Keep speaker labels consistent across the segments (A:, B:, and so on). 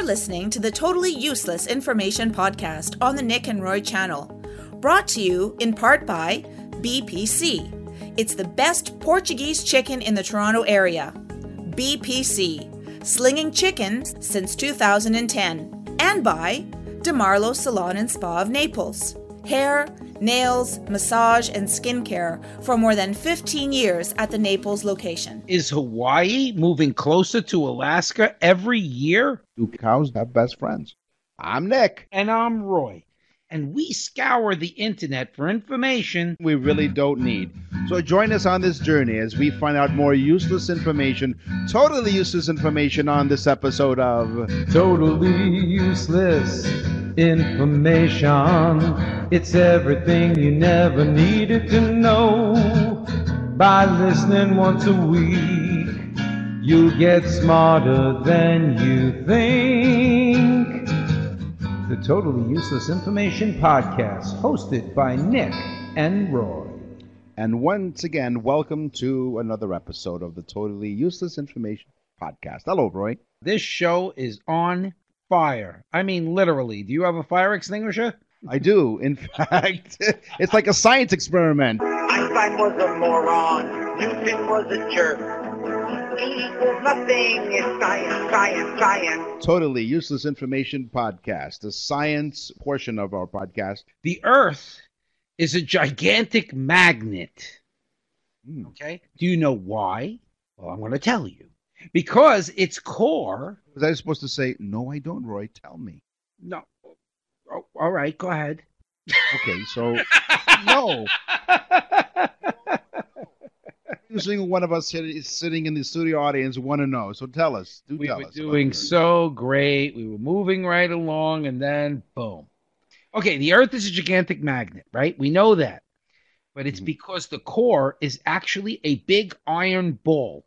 A: You're listening to the Totally Useless Information Podcast on the Nick and Roy channel, brought to you in part by BPC. It's the best Portuguese chicken in the Toronto area. BPC, slinging chickens since 2010. And by DeMarlo Salon and Spa of Naples. Hair, nails, massage, and skincare for more than 15 years at the Naples location.
B: Is Hawaii moving closer to Alaska every year?
C: Do cows have best friends? I'm Nick.
B: And I'm Roy. And we scour the internet for information
C: we really don't need. So join us on this journey as we find out more useless information, totally useless information on this episode of
D: Totally useless information. It's everything you never needed to know. By listening once a week, you'll get smarter than you think. The Totally Useless Information Podcast, hosted by Nick and Roy.
C: And once again, welcome to another episode of the Totally Useless Information Podcast. Hello, Roy.
B: This show is on fire. I mean, literally. Do you have a fire extinguisher?
C: I do. In fact, it's like a science experiment.
E: Einstein was a moron. Newton was a jerk. Equals nothing. It's science, science, science.
C: Totally Useless Information Podcast, the science portion of our podcast.
B: The Earth is a gigantic magnet.
C: Hmm.
B: Okay? Do you know why? Well, I'm going to tell you. Because its core.
C: Was I supposed to say, no, I don't, Roy? Tell me.
B: No. Oh, all right, go ahead.
C: Okay, so, no. Usually one of us sit- sitting in the studio audience want to know. So tell us. Do
B: we
C: tell
B: were
C: us.
B: doing so great. We were moving right along, and then boom. Okay, the Earth is a gigantic magnet, right? We know that. But it's
C: Mhm.
B: because the core is actually a big iron ball,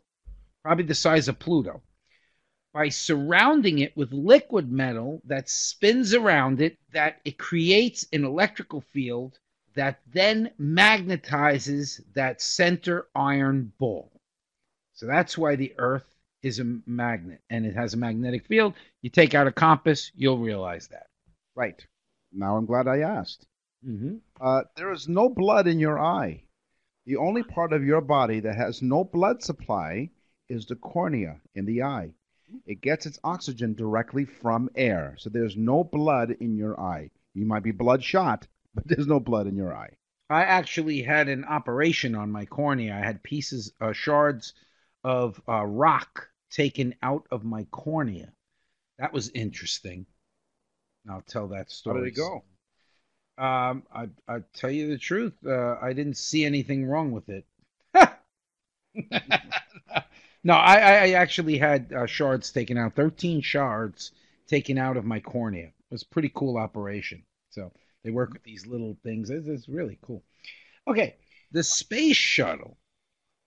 B: probably the size of Pluto. By surrounding it with liquid metal that spins around it, that it creates an electrical field that then magnetizes that center iron ball. So that's why the Earth is a magnet and it has a magnetic field. You take out a compass, you'll realize that.
C: Right. Now I'm glad I asked.
B: Mm-hmm.
C: Uh, there is no blood in your eye. The only part of your body that has no blood supply is the cornea in the eye. It gets its oxygen directly from air. So there's no blood in your eye. You might be bloodshot, but there's no blood in your eye.
B: I actually had an operation on my cornea. I had pieces, uh, shards of uh, rock taken out of my cornea. That was interesting. I'll tell that
C: How
B: story.
C: did it go?
B: Um, I I tell you the truth. Uh, I didn't see anything wrong with it. no, I, I actually had uh, shards taken out. Thirteen shards taken out of my cornea. It was a pretty cool operation. So they work with these little things. It's, it's really cool. Okay, the space shuttle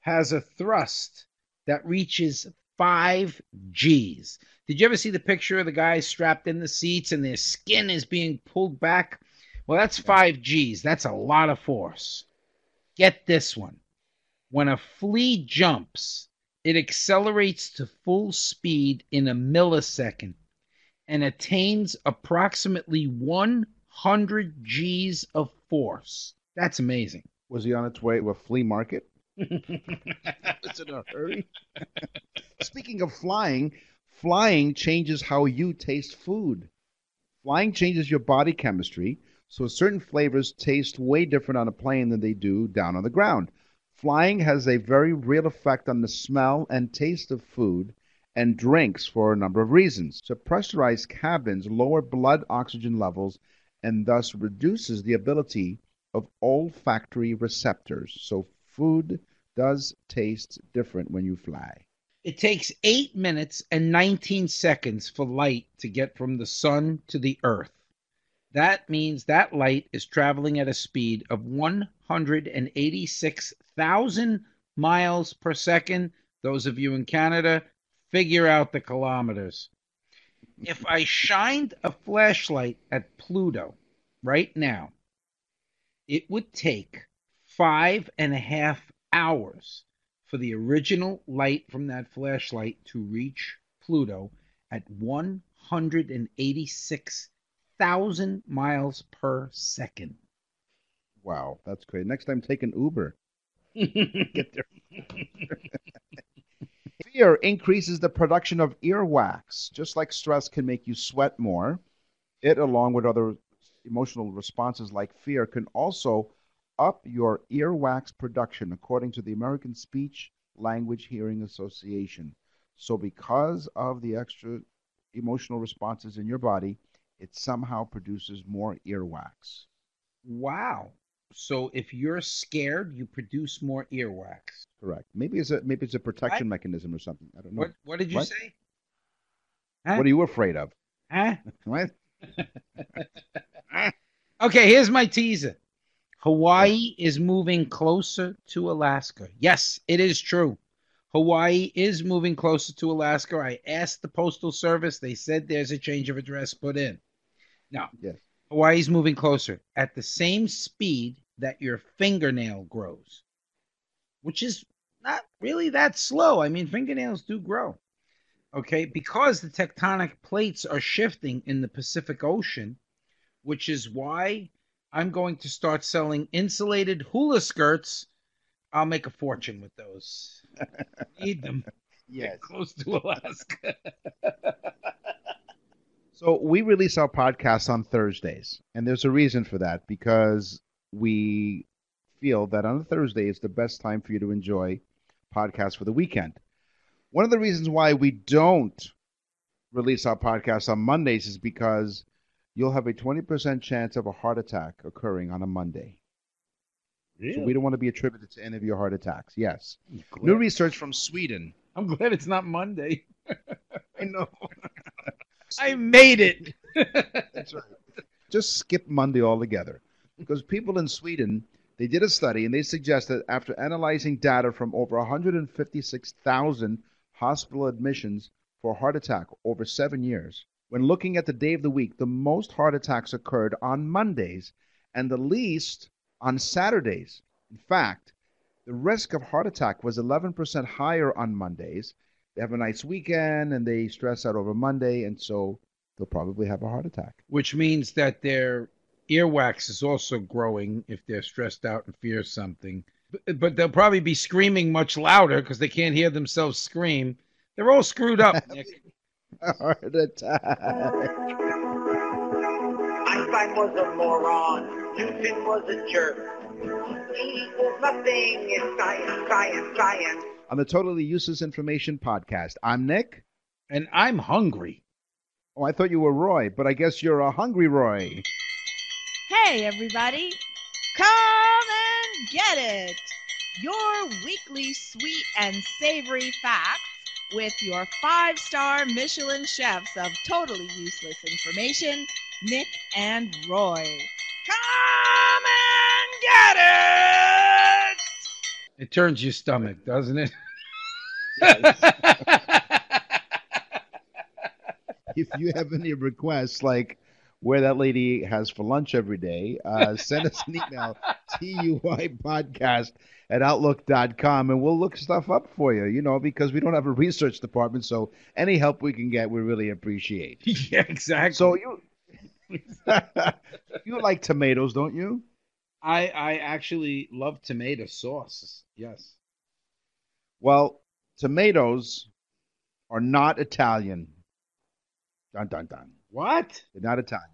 B: has a thrust that reaches five G's. Did you ever see the picture of the guys strapped in the seats and their skin is being pulled back? Well, that's five G's. That's a lot of force. Get this one. When a flea jumps, it accelerates to full speed in a millisecond and attains approximately 100 G's of force. That's amazing.
C: Was he on its way to a flea market? Was in a hurry? Speaking of flying, flying changes how you taste food. Flying changes your body chemistry, so certain flavors taste way different on a plane than they do down on the ground. Flying has a very real effect on the smell and taste of food and drinks for a number of reasons. So pressurized cabins lower blood oxygen levels and thus reduces the ability of olfactory receptors. So food does taste different when you fly.
B: It takes 8 minutes and 19 seconds for light to get from the sun to the earth. That means that light is traveling at a speed of 186,000 miles per second. Those of you in Canada, figure out the kilometers. If I shined a flashlight at Pluto right now, it would take five and a half hours for the original light from that flashlight to reach Pluto at 186,000 miles per second.
C: Wow, that's great. Next time, take an Uber. Get there. Fear increases the production of earwax. Just like stress can make you sweat more, it, along with other emotional responses like fear, can also up your earwax production, according to the American Speech Language Hearing Association. So, because of the extra emotional responses in your body, it somehow produces more earwax.
B: Wow. So if you're scared, you produce more earwax.
C: Correct. Maybe it's a maybe it's a protection
B: What?
C: mechanism or something. I don't know.
B: What what did you
C: What?
B: say? Huh?
C: What are you afraid of?
B: Huh?
C: What?
B: Okay, here's my teaser. Hawaii is moving closer to Alaska. Yes, it is true. Hawaii is moving closer to Alaska. I asked the Postal Service. They said there's a change of address put in. Now,
C: Yes.
B: Hawaii's moving closer at the same speed that your fingernail grows, which is not really that slow. I mean, fingernails do grow. Okay, because the tectonic plates are shifting in the Pacific Ocean, which is why I'm going to start selling insulated hula skirts. I'll make a fortune with those. Need them.
C: Yes.
B: Close to Alaska.
C: So we release our podcasts on Thursdays, and there's a reason for that because we feel that on a Thursday is the best time for you to enjoy podcasts for the weekend. One of the reasons why we don't release our podcasts on Mondays is because you'll have a 20% chance of a heart attack occurring on a Monday. So we don't want to be attributed to any of your heart attacks. Yes. New research from Sweden.
B: I'm glad it's not Monday.
C: I know.
B: I made it.
C: That's right. Just skip Monday altogether. Because people in Sweden, they did a study and they suggested after analyzing data from over 156,000 hospital admissions for heart attack over seven years, when looking at the day of the week, the most heart attacks occurred on Mondays and the least on Saturdays. In fact, the risk of heart attack was 11% higher on Mondays. They have a nice weekend and they stress out over Monday, and so they'll probably have a heart attack.
B: Which means that their earwax is also growing if they're stressed out and fear something. But, but they'll probably be screaming much louder because they can't hear themselves scream. They're all screwed up, Nick.
C: heart attack.
E: Einstein was a moron. Newton was a jerk. E equals nothing in science, science, science.
C: On the Totally Useless Information Podcast, I'm Nick.
B: And I'm hungry.
C: Oh, I thought you were Roy, but I guess you're a hungry Roy.
A: Hey, everybody! Come and get it! Your weekly sweet and savory facts with your five star Michelin chefs of totally useless information, Nick and Roy. Come and get it!
B: It turns your stomach, doesn't it?
C: If you have any requests, like where that lady has for lunch every day, uh, send us an email, tuipodcast at outlook.com, and we'll look stuff up for you, you know, because we don't have a research department. So any help we can get, we really appreciate.
B: yeah, exactly.
C: So you. you like tomatoes, don't you?
B: I I actually love tomato sauce. Yes.
C: Well, tomatoes are not Italian. Dun dun dun.
B: What?
C: They're not Italian.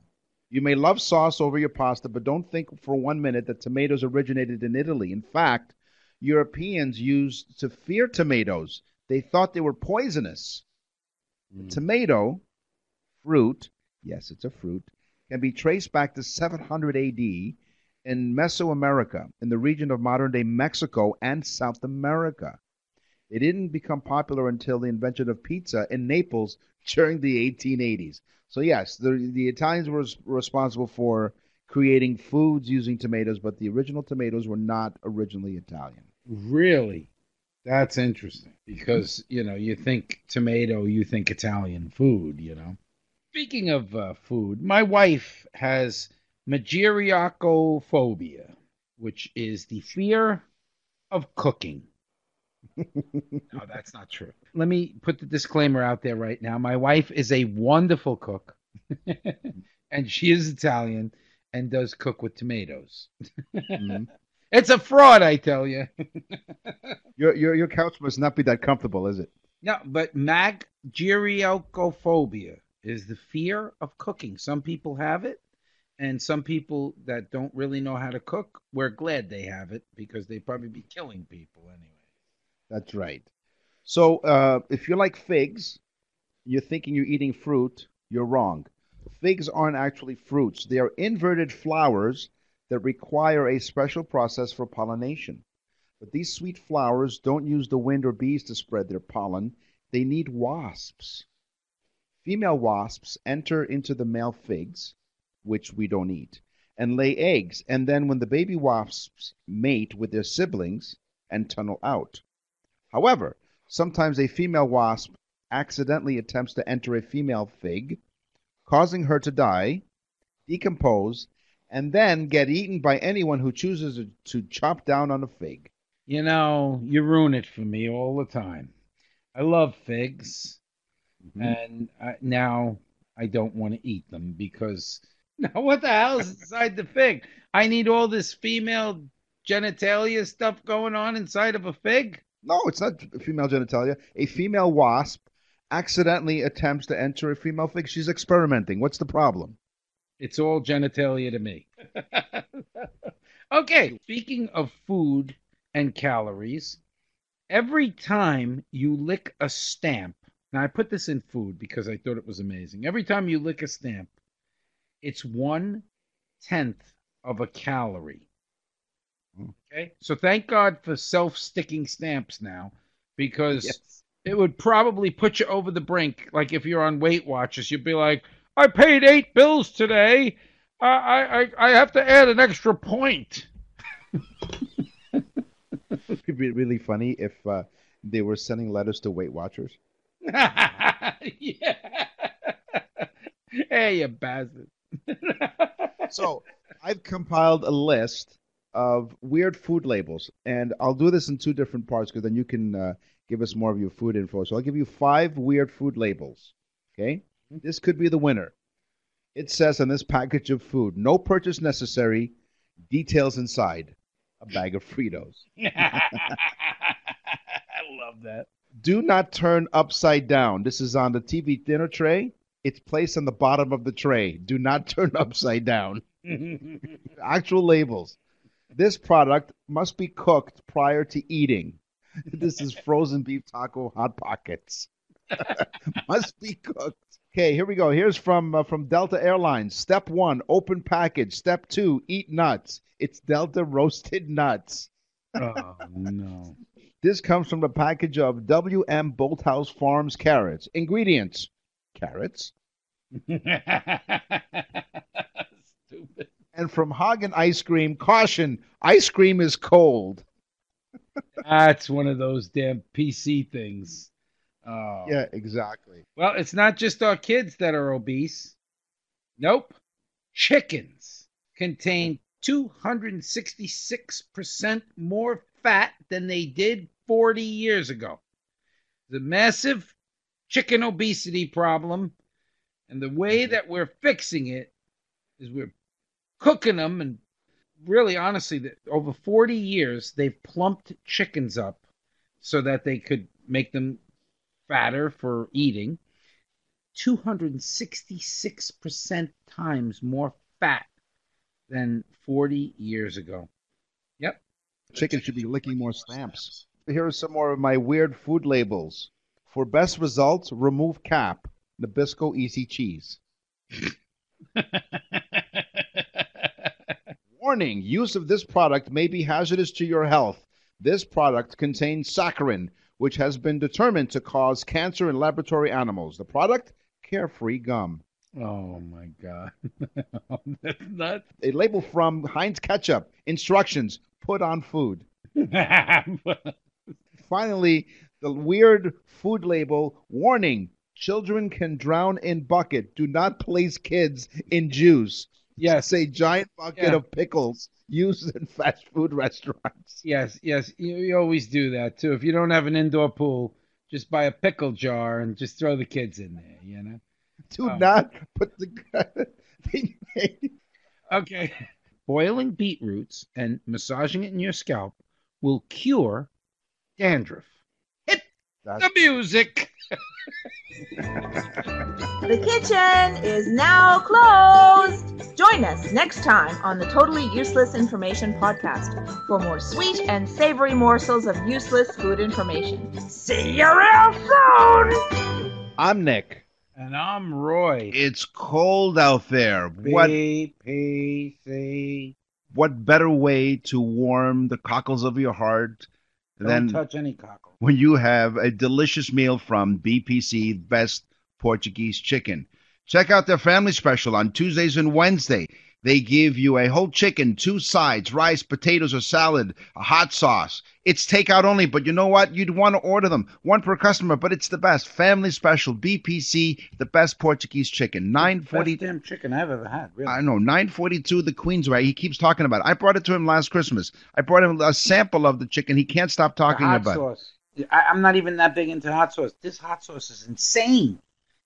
C: You may love sauce over your pasta, but don't think for one minute that tomatoes originated in Italy. In fact, Europeans used to fear tomatoes. They thought they were poisonous. The hmm. tomato, fruit, yes, it's a fruit, can be traced back to 700 AD in Mesoamerica, in the region of modern day Mexico and South America. They didn't become popular until the invention of pizza in Naples during the 1880s. So yes, the the Italians were responsible for creating foods using tomatoes, but the original tomatoes were not originally Italian.
B: Really? That's interesting because, you know, you think tomato, you think Italian food, you know. Speaking of uh, food, my wife has mageirocophobia, which is the fear of cooking. No, that's not true. Let me put the disclaimer out there right now. My wife is a wonderful cook, and she is Italian and does cook with tomatoes.
C: Mhm.
B: It's a fraud, I tell you.
C: Your, your your couch must not be that comfortable, is it?
B: No, but mageirocophobia is the fear of cooking. Some people have it, and some people that don't really know how to cook, we're glad they have it because they'd probably be killing people anyway.
C: That's right. So uh, if you like figs, you're thinking you're eating fruit, you're wrong. Figs aren't actually fruits. They are inverted flowers that require a special process for pollination. But these sweet flowers don't use the wind or bees to spread their pollen. They need wasps. Female wasps enter into the male figs, which we don't eat, and lay eggs. And then when the baby wasps mate with their siblings and tunnel out. However, sometimes a female wasp accidentally attempts to enter a female fig, causing her to die, decompose, and then get eaten by anyone who chooses to- chop down on a fig.
B: You know, you ruin it for me all the time. I love figs, mm-hmm. and I, now I don't want to eat them because now what the hell is inside the fig? I need all this female genitalia stuff going on inside of a fig.
C: No, it's not female genitalia. A female wasp accidentally attempts to enter a female fig. She's experimenting. What's the problem?
B: It's all genitalia to me. okay, speaking of food and calories, every time you lick a stamp, now I put this in food because I thought it was amazing. Every time you lick a stamp, it's one tenth of a calorie. Okay, so thank God for self sticking stamps now because
C: Yes.
B: it would probably put you over the brink. Like if you're on Weight Watchers, you'd be like, I paid eight bills today. I I I- I have to add an extra point.
C: It'd be really funny if uh, they were sending letters to Weight Watchers.
B: yeah. hey, you bastard.
C: So I've compiled a list of weird food labels, and I'll do this in two different parts because then you can uh, give us more of your food info. So I'll give you five weird food labels. Okay, this could be the winner. It says on this package of food, no purchase necessary. Details inside: a bag of Fritos.
B: I love that.
C: Do not turn upside down. This is on the TV dinner tray. It's placed on the bottom of the tray. Do not turn upside down. Actual labels. This product must be cooked prior to eating. This is frozen beef taco hot pockets. must be cooked. Okay, here we go. Here's from uh, from Delta Airlines. Step one: open package. Step two: eat nuts. It's Delta roasted nuts.
B: oh no.
C: This comes from the package of WM Bolthouse Farms carrots. Ingredients: carrots.
B: Stupid.
C: And from Hagen Ice Cream, caution: ice cream is cold.
B: That's one of those damn PC things. Oh.
C: Yeah, exactly.
B: Well, it's not just our kids that are obese. Nope. Chickens contain 266% more fat than they did 40 years ago. The massive chicken obesity problem, and the way that we're fixing it is we're cooking them and really honestly that over 40 years they've plumped chickens up so that they could make them fatter for eating 266% times more fat than 40 years ago. Yep.
C: Chicken should be licking more stamps. Here are some more of my weird food labels. For best results, remove cap. Nabisco Easy Cheese. Warning: Use of this product may be hazardous to your health. This product contains saccharin, which has been determined to cause cancer in laboratory animals. The product, Carefree Gum.
B: Oh my god. That's nuts.
C: A label from Heinz Ketchup. Instructions put on food. Finally, the weird food label warning children can drown in bucket. Do not place kids in juice.
B: Yes.
C: It's a giant bucket
B: Yeah.
C: of pickles used in fast food restaurants.
B: Yes, yes. You, you always do that too. If you don't have an indoor pool, just buy a pickle jar and just throw the kids in there, you know?
C: Do
B: Oh.
C: not put the. they made-
B: Okay. Boiling beetroots and massaging it in your scalp will cure dandruff. Hit
C: That's-
B: the music.
A: The kitchen is now closed. Join us next time on the Totally Useless Information Podcast for more sweet and savory morsels of useless food information. See you real soon!
C: I'm Nick.
B: And I'm Roy.
C: It's cold out there. What
B: B P C.
C: what better way to warm the cockles of your heart
B: Don't
C: than
B: touch any cockle.
C: when you have a delicious meal from BPC Best Portuguese Chicken. Check out their family special on Tuesdays and Wednesday. They give you a whole chicken, two sides, rice, potatoes, or salad, a hot sauce. It's takeout only, but you know what? You'd want to order them. One per customer, but it's the best. Family special, BPC, the best Portuguese chicken. Nine forty.
B: Best damn chicken I've ever had. Really.
C: I know, 942 the Queensway. He keeps talking about it. I brought it to him last Christmas. I brought him a sample of the chicken. He can't stop talking
B: hot
C: about it.
B: sauce. I, I'm not even that big into hot sauce. This hot sauce is insane.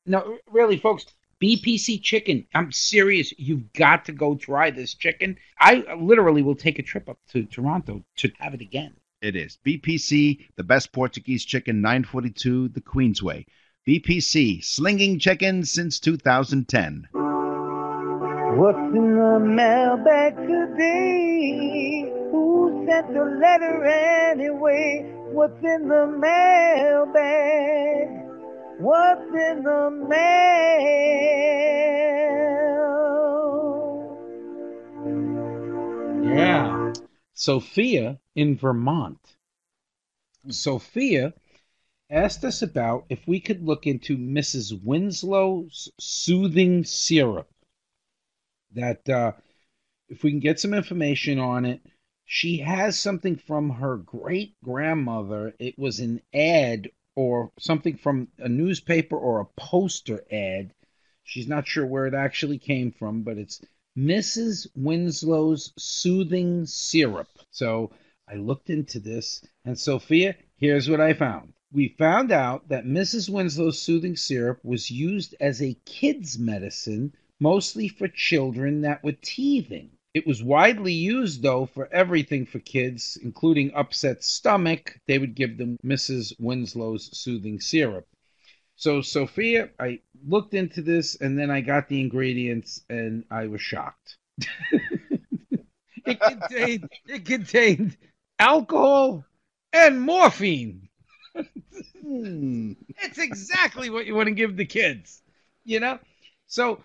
B: No, really, folks. BPC chicken. I'm serious. You've got to go try this chicken. I literally will take a trip up to Toronto to have it again.
C: It is. BPC, the best Portuguese chicken, 942 the Queensway. BPC, slinging chicken since 2010.
E: What's in the mailbag today? Who sent the letter anyway? What's in the mailbag? What's in the mail?
B: Yeah. Sophia in Vermont. Sophia asked us about if we could look into Mrs. Winslow's soothing syrup. That uh, if we can get some information on it, she has something from her great grandmother. It was an ad or something from a newspaper or a poster ad. She's not sure where it actually came from, but it's Mrs. Winslow's soothing syrup. So I looked into this, and Sophia, here's what I found. We found out that Mrs. Winslow's soothing syrup was used as a kid's medicine, mostly for children that were teething. It was widely used, though, for everything for kids, including upset stomach. They would give them Mrs. Winslow's soothing syrup. So, Sophia, I looked into this and then I got the ingredients and I was shocked. it contained it contained alcohol and morphine.
C: Hmm.
B: It's exactly what you want to give the kids, you know. So,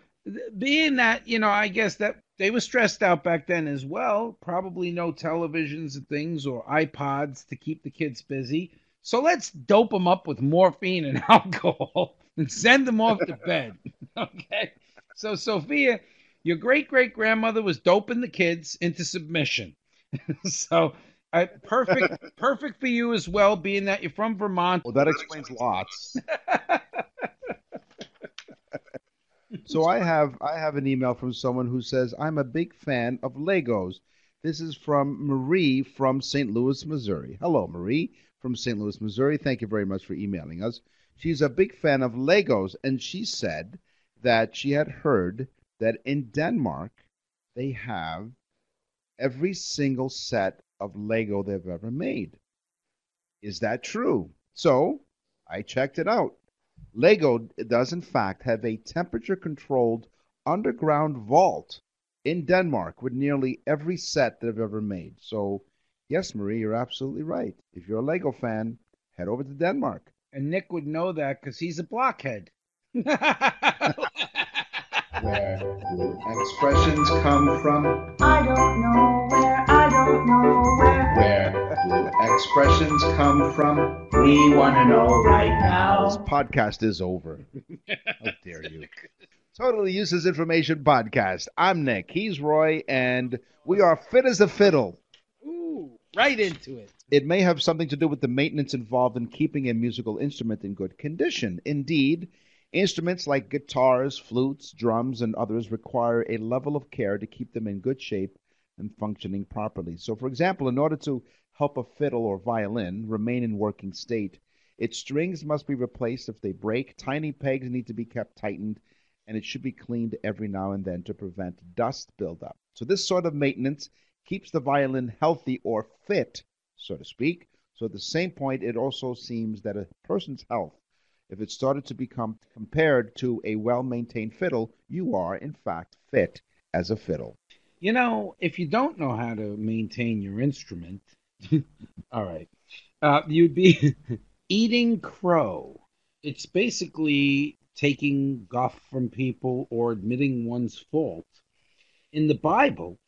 B: being that you know, I guess that they were stressed out back then as well. Probably no televisions and things or iPods to keep the kids busy. So let's dope them up with morphine and alcohol and send them off to bed. Okay. So Sophia, your great great grandmother was doping the kids into submission. so uh, perfect, perfect for you as well, being that you're from Vermont.
C: Well, that explains lots. So I have I have an email from someone who says I'm a big fan of Legos. This is from Marie from St. Louis, Missouri. Hello, Marie from St. Louis, Missouri. Thank you very much for emailing us. She's a big fan of Legos, and she said that she had heard that in Denmark they have every single set of Lego they've ever made. Is that true? So I checked it out. Lego does, in fact, have a temperature controlled underground vault in Denmark with nearly every set they've ever made. So, yes, Marie, you're absolutely right. If you're a Lego fan, head over to Denmark.
B: And Nick would know that because he's a blockhead.
C: Where do expressions come from?
A: I don't know where, I don't know where.
C: Where do expressions come from?
D: We want to know right now.
C: This podcast is over. How dare you? Totally Useless Information Podcast. I'm Nick. He's Roy, and we are fit as a fiddle.
B: Ooh, right into it.
C: It may have something to do with the maintenance involved in keeping a musical instrument in good condition. Indeed, instruments like guitars, flutes, drums, and others require a level of care to keep them in good shape and functioning properly. So, for example, in order to help a fiddle or violin remain in working state, its strings must be replaced if they break, tiny pegs need to be kept tightened, and it should be cleaned every now and then to prevent dust buildup. So, this sort of maintenance keeps the violin healthy or fit so to speak. So at the same point, it also seems that a person's health, if it started to become compared to a well maintained fiddle, you are, in fact, fit as a fiddle.
B: You know, if you don't know how to maintain your instrument, all right, uh, you'd be eating crow. It's basically taking guff from people or admitting one's fault. In the Bible,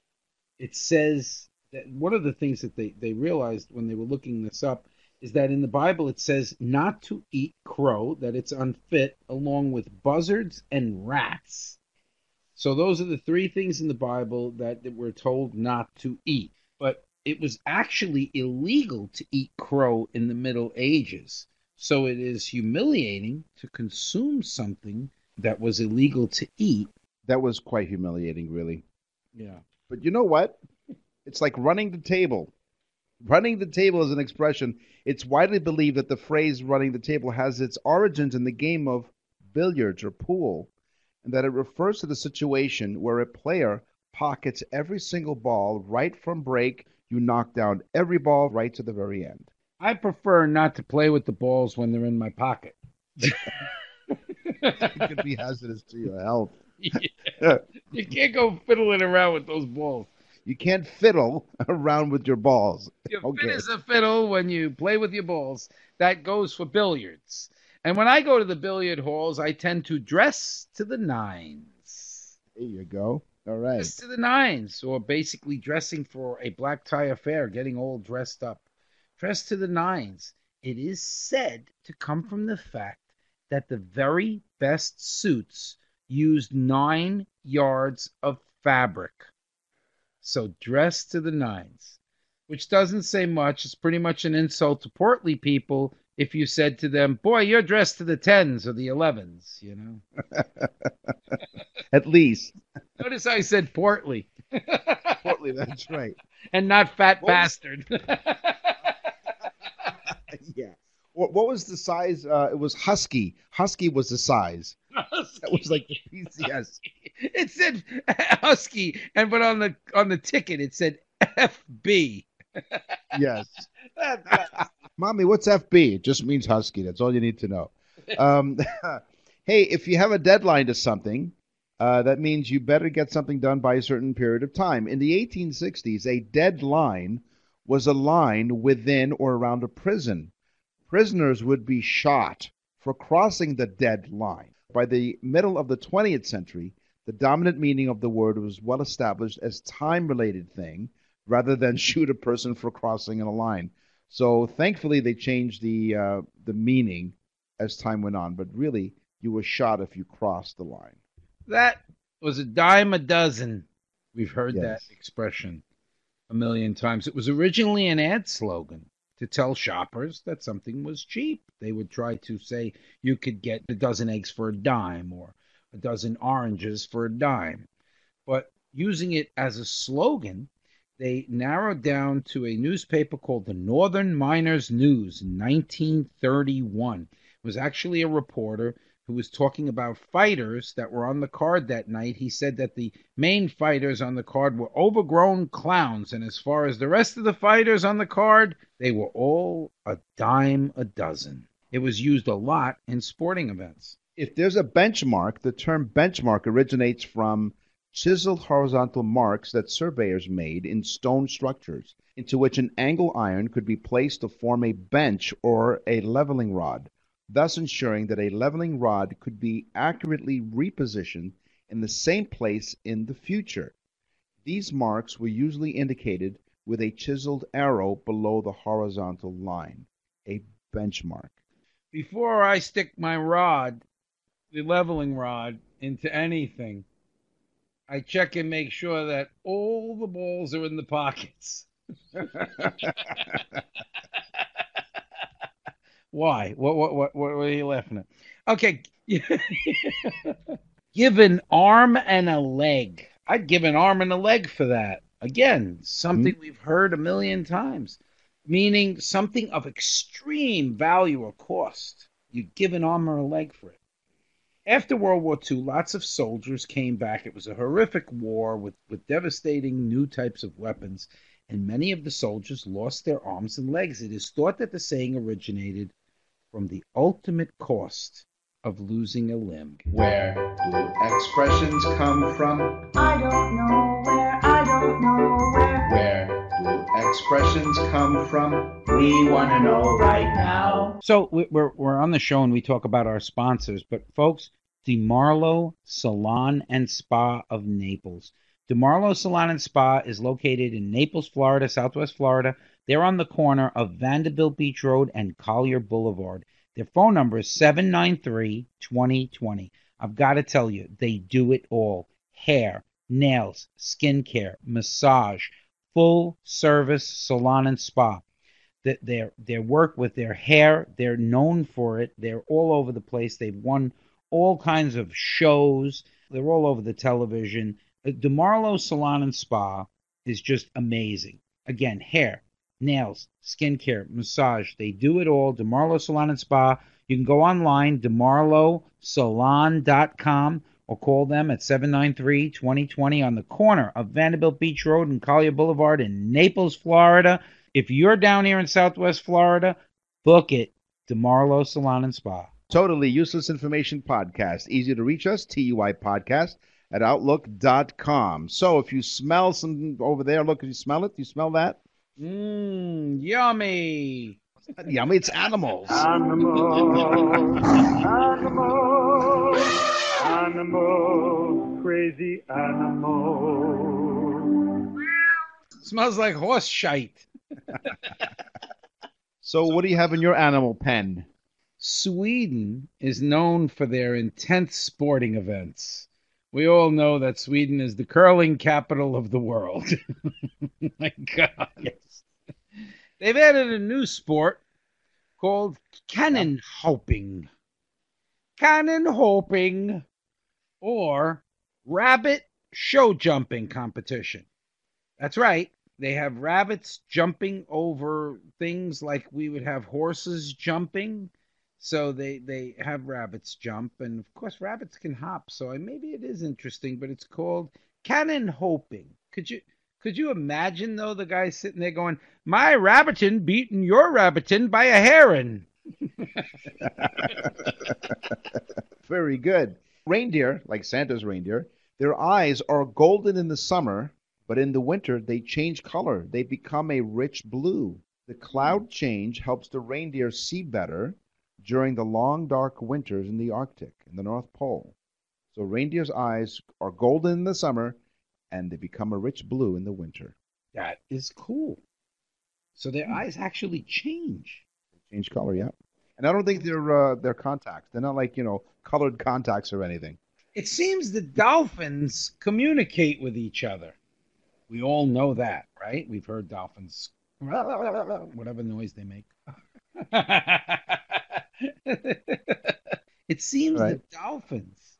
B: it says that one of the things that they, they realized when they were looking this up is that in the Bible it says not to eat crow, that it's unfit, along with buzzards and rats. So those are the three things in the Bible that, that we're told not to eat. But it was actually illegal to eat crow in the Middle Ages. So it is humiliating to consume something that was illegal to eat.
C: That was quite humiliating, really.
B: Yeah.
C: But you know what? It's like running the table. Running the table is an expression. It's widely believed that the phrase running the table has its origins in the game of billiards or pool, and that it refers to the situation where a player pockets every single ball right from break. You knock down every ball right to the very end.
B: I prefer not to play with the balls when they're in my pocket.
C: It could be hazardous to your health.
B: Yeah. You can't go fiddling around with those balls.
C: You can't fiddle around with your balls.
B: You
C: Okay.
B: fit as a fiddle when you play with your balls. That goes for billiards. And when I go to the billiard halls, I tend to dress to the nines.
C: There you go. All right.
B: Dress to the nines, or basically dressing for a black tie affair, getting all dressed up. Dress to the nines. It is said to come from the fact that the very best suits used nine yards of fabric. So dress to the nines, which doesn't say much. It's pretty much an insult to portly people if you said to them, Boy, you're dressed to the tens or the elevens, you know.
C: At least.
B: Notice I said portly
C: Portly, that's right.
B: and not fat
C: What was-
B: bastard.
C: yeah. What, what was the size? Uh, it was husky. Husky was the size. That was like the PCS.
B: it said husky, and but on the on the ticket it said FB.
C: Yes. Mommy, what's FB? It just means husky. That's all you need to know. Um, hey, if you have a deadline to something, uh, that means you better get something done by a certain period of time. In the 1860s, a deadline was a line within or around a prison. Prisoners would be shot for crossing the deadline. By the middle of the 20th century, the dominant meaning of the word was well established as time-related thing rather than shoot a person for crossing in a line. So thankfully they changed the uh, the meaning as time went on. But really, you were shot if you crossed the line.
B: That was a dime a dozen. We've heard that expression a million times. It was originally an ad slogan to tell shoppers that something was cheap. They would try to say you could get a dozen eggs for a dime or a dozen oranges for a dime. But using it as a slogan, they narrowed down to a newspaper called the Northern Miners News in 1931. It was actually a reporter who was talking about fighters that were on the card that night. He said that the main fighters on the card were overgrown clowns, and as far as the rest of the fighters on the card, they were all a dime a dozen. It was used a lot in sporting events.
C: If there's a benchmark, the term benchmark originates from chiseled horizontal marks that surveyors made in stone structures, into which an angle iron could be placed to form a bench or a leveling rod, thus ensuring that a leveling rod could be accurately repositioned in the same place in the future. These marks were usually indicated with a chiseled arrow below the horizontal line. A benchmark.
B: Before I stick my rod, the leveling rod, into anything, I check and make sure that all the balls are in the pockets. Why? What, what, what, what are you laughing at? Okay. give an arm and a leg. I'd give an arm and a leg for that. Again, something hmm? we've heard a million times, meaning something of extreme value or cost. You'd give an arm or a leg for it. After World War II, lots of soldiers came back. It was a horrific war with, with devastating new types of weapons, and many of the soldiers lost their arms and legs. It is thought that the saying originated from the ultimate cost of losing a limb.
F: Where do expressions come from?
G: I don't know where, I don't know where.
F: Where do expressions come from? We want to know right now.
B: So we- we're we're on the show and we talk about our sponsors, but folks, DeMarlo Salon and Spa of Naples. DeMarlo Salon and Spa is located in Naples, Florida, Southwest Florida. They're on the corner of Vanderbilt Beach Road and Collier Boulevard. Their phone number is 793 2020. I've got to tell you, they do it all hair, nails, skincare, massage, full service salon and spa. That their their work with their hair they're known for it. They're all over the place. They've won all kinds of shows. They're all over the television. Uh, demarlo salon and spa is just amazing. Again hair nails skincare massage they do it all. Demarlo salon and spa. You can go online demarlosalon.com or call them at 793-2020 on the corner of Vanderbilt Beach Road and Collier Boulevard in Naples, Florida. If you're down here in Southwest Florida, book it. DeMarlo Salon and Spa.
C: Totally Useless Information Podcast. Easy to reach us, TUI Podcast at Outlook.com. So if you smell some over there, look, if you smell it? do You smell that?
B: Mmm, yummy.
C: Yummy, it's animals.
H: Animal, animal, animal, crazy animal.
B: Smells like horse shite.
C: So what do you have in your animal pen?
B: Sweden is known for their intense sporting events. We all know that Sweden is the curling capital of the world. My God, yes. They've added a new sport called cannon hoping. Kaninhoppning or rabbit show jumping competition. That's right. They have rabbits jumping over things like we would have horses jumping. So they they have rabbits jump, and of course rabbits can hop. So maybe it is interesting, but it's called kaninhoppning. Could you could you imagine though the guy sitting there going, "My rabbitin beating your rabbitin by a heron"?
C: Very good. Reindeer, like Santa's reindeer, their eyes are golden in the summer, but in the winter they change color. They become a rich blue. The cloud change helps the reindeer see better during the long dark winters in the Arctic and the North Pole. So reindeer's eyes are golden in the summer and they become a rich blue in the winter.
B: That is cool. So their
C: Hmm.
B: eyes actually change.
C: Change color, yeah. And I don't think they're uh, they're contacts. They're not like, you know, colored contacts or anything.
B: It seems the dolphins communicate with each other. We all know that, right? We've heard dolphins, whatever noise they make. it seems
C: Right.
B: that dolphins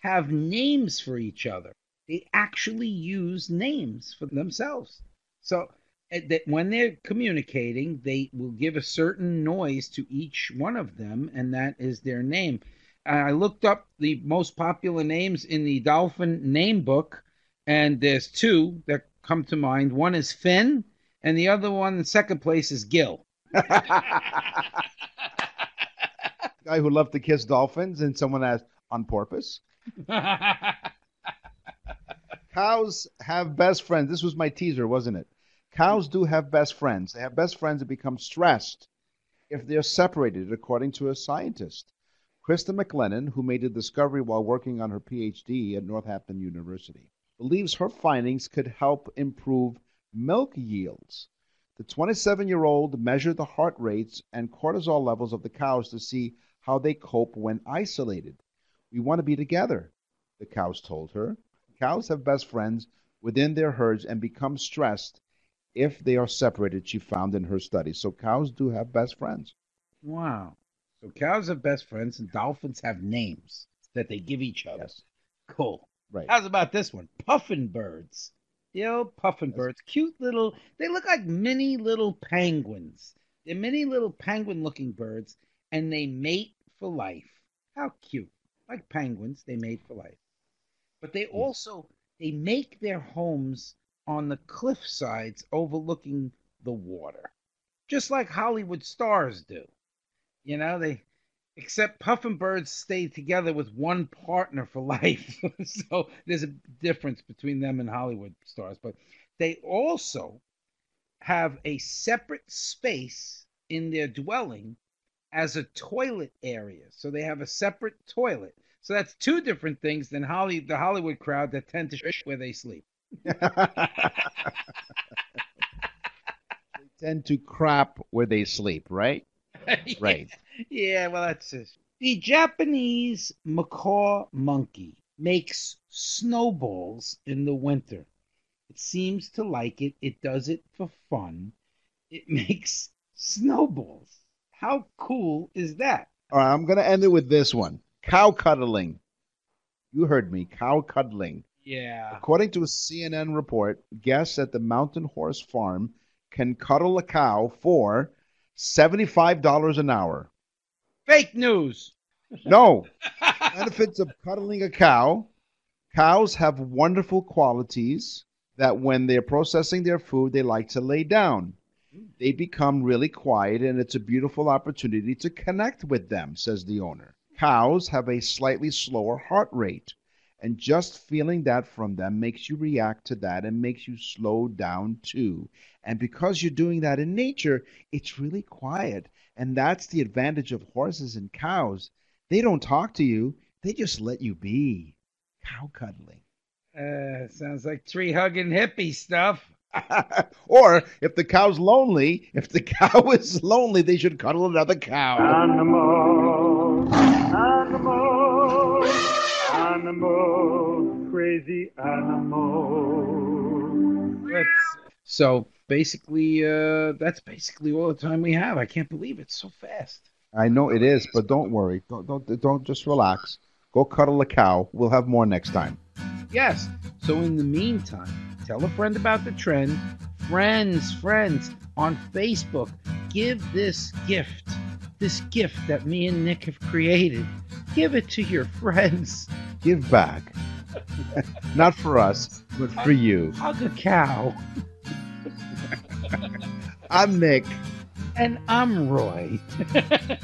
B: have names for each other. They actually use names for themselves. So Eh, that when they're communicating, they will give a certain noise to each one of them, and that is their name. I looked up the most popular names in the dolphin name book, and there's two that come to mind. One is Finn, and the other one, the second place, is Gil.
C: Guy who loved to kiss dolphins and someone asked on purpose. Cows have best friends. This was my teaser, wasn't it? Cows do have best friends. They have best friends that become stressed if they're separated, according to a scientist. Krista McLennan, who made a discovery while working on her PhD at Northampton University, believes her findings could help improve milk yields. The 27 year old measured the heart rates and cortisol levels of the cows to see how they cope when isolated. We want to be together, the cows told her. Cows have best friends within their herds and become stressed if they are separated, she found in her study. So cows do have best friends.
B: Wow. So cows have best friends and dolphins have names that they give each other.
C: Yes.
B: Cool.
C: Right.
B: How's about this one? Puffin birds. You know, puffin birds. Cute little, they look like mini little penguins. They're mini little penguin looking birds and they mate for life. How cute. Like penguins, they mate for life. But they also, they make their homes on the cliff sides overlooking the water. Just like Hollywood stars do. You know, they except puffin birds stay together with one partner for life. so there's a difference between them and Hollywood stars. But they also have a separate space in their dwelling as a toilet area. So they have a separate toilet. So that's two different things than Holly the Hollywood crowd that tend to sh- where they sleep.
C: They tend to crap where they sleep, right? Right.
B: Yeah, well, that's it. The Japanese macaque monkey makes snowballs in the winter. It seems to like it. It does it for fun. It makes snowballs. How cool is that?
C: All right, I'm going to end it with this one cow cuddling. You heard me, cow cuddling.
B: Yeah.
C: According to a CNN report, guests at the Mountain Horse Farm can cuddle a cow for $75 an hour.
B: Fake news.
C: No. Benefits of cuddling a cow. Cows have wonderful qualities that when they're processing their food, they like to lay down. They become really quiet, and it's a beautiful opportunity to connect with them, says the owner. Cows have a slightly slower heart rate, and just feeling that from them makes you react to that and makes you slow down too. And because you're doing that in nature, it's really quiet. And that's the advantage of horses and cows. They don't talk to you, they just let you be. Cow cuddling.
B: Uh, sounds like tree hugging hippie stuff.
C: or if the cow's lonely, if the cow is lonely, they should cuddle another cow.
H: Animals, crazy animals.
B: That's, so basically, uh, that's basically all the time we have. I can't believe it's so fast.
C: I know it is, but don't worry. Don't don't don't just relax. Go cuddle a cow. We'll have more next time.
B: Yes. So in the meantime, tell a friend about the trend. Friends, friends on Facebook, give this gift, this gift that me and Nick have created. Give it to your friends.
C: Give back. Not for us, but for you.
B: Hug a cow.
C: I'm Nick.
B: And I'm Roy.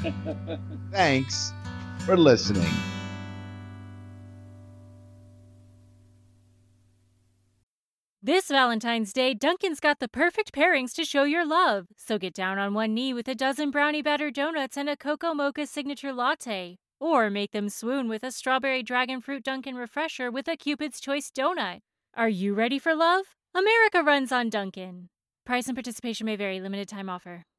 C: Thanks for listening.
I: This Valentine's Day, Dunkin's got the perfect pairings to show your love. So get down on one knee with a dozen brownie batter donuts and a cocoa mocha signature latte. Or make them swoon with a strawberry dragon fruit Dunkin' refresher with a Cupid's Choice donut. Are you ready for love? America runs on Dunkin'. Price and participation may vary, limited time offer.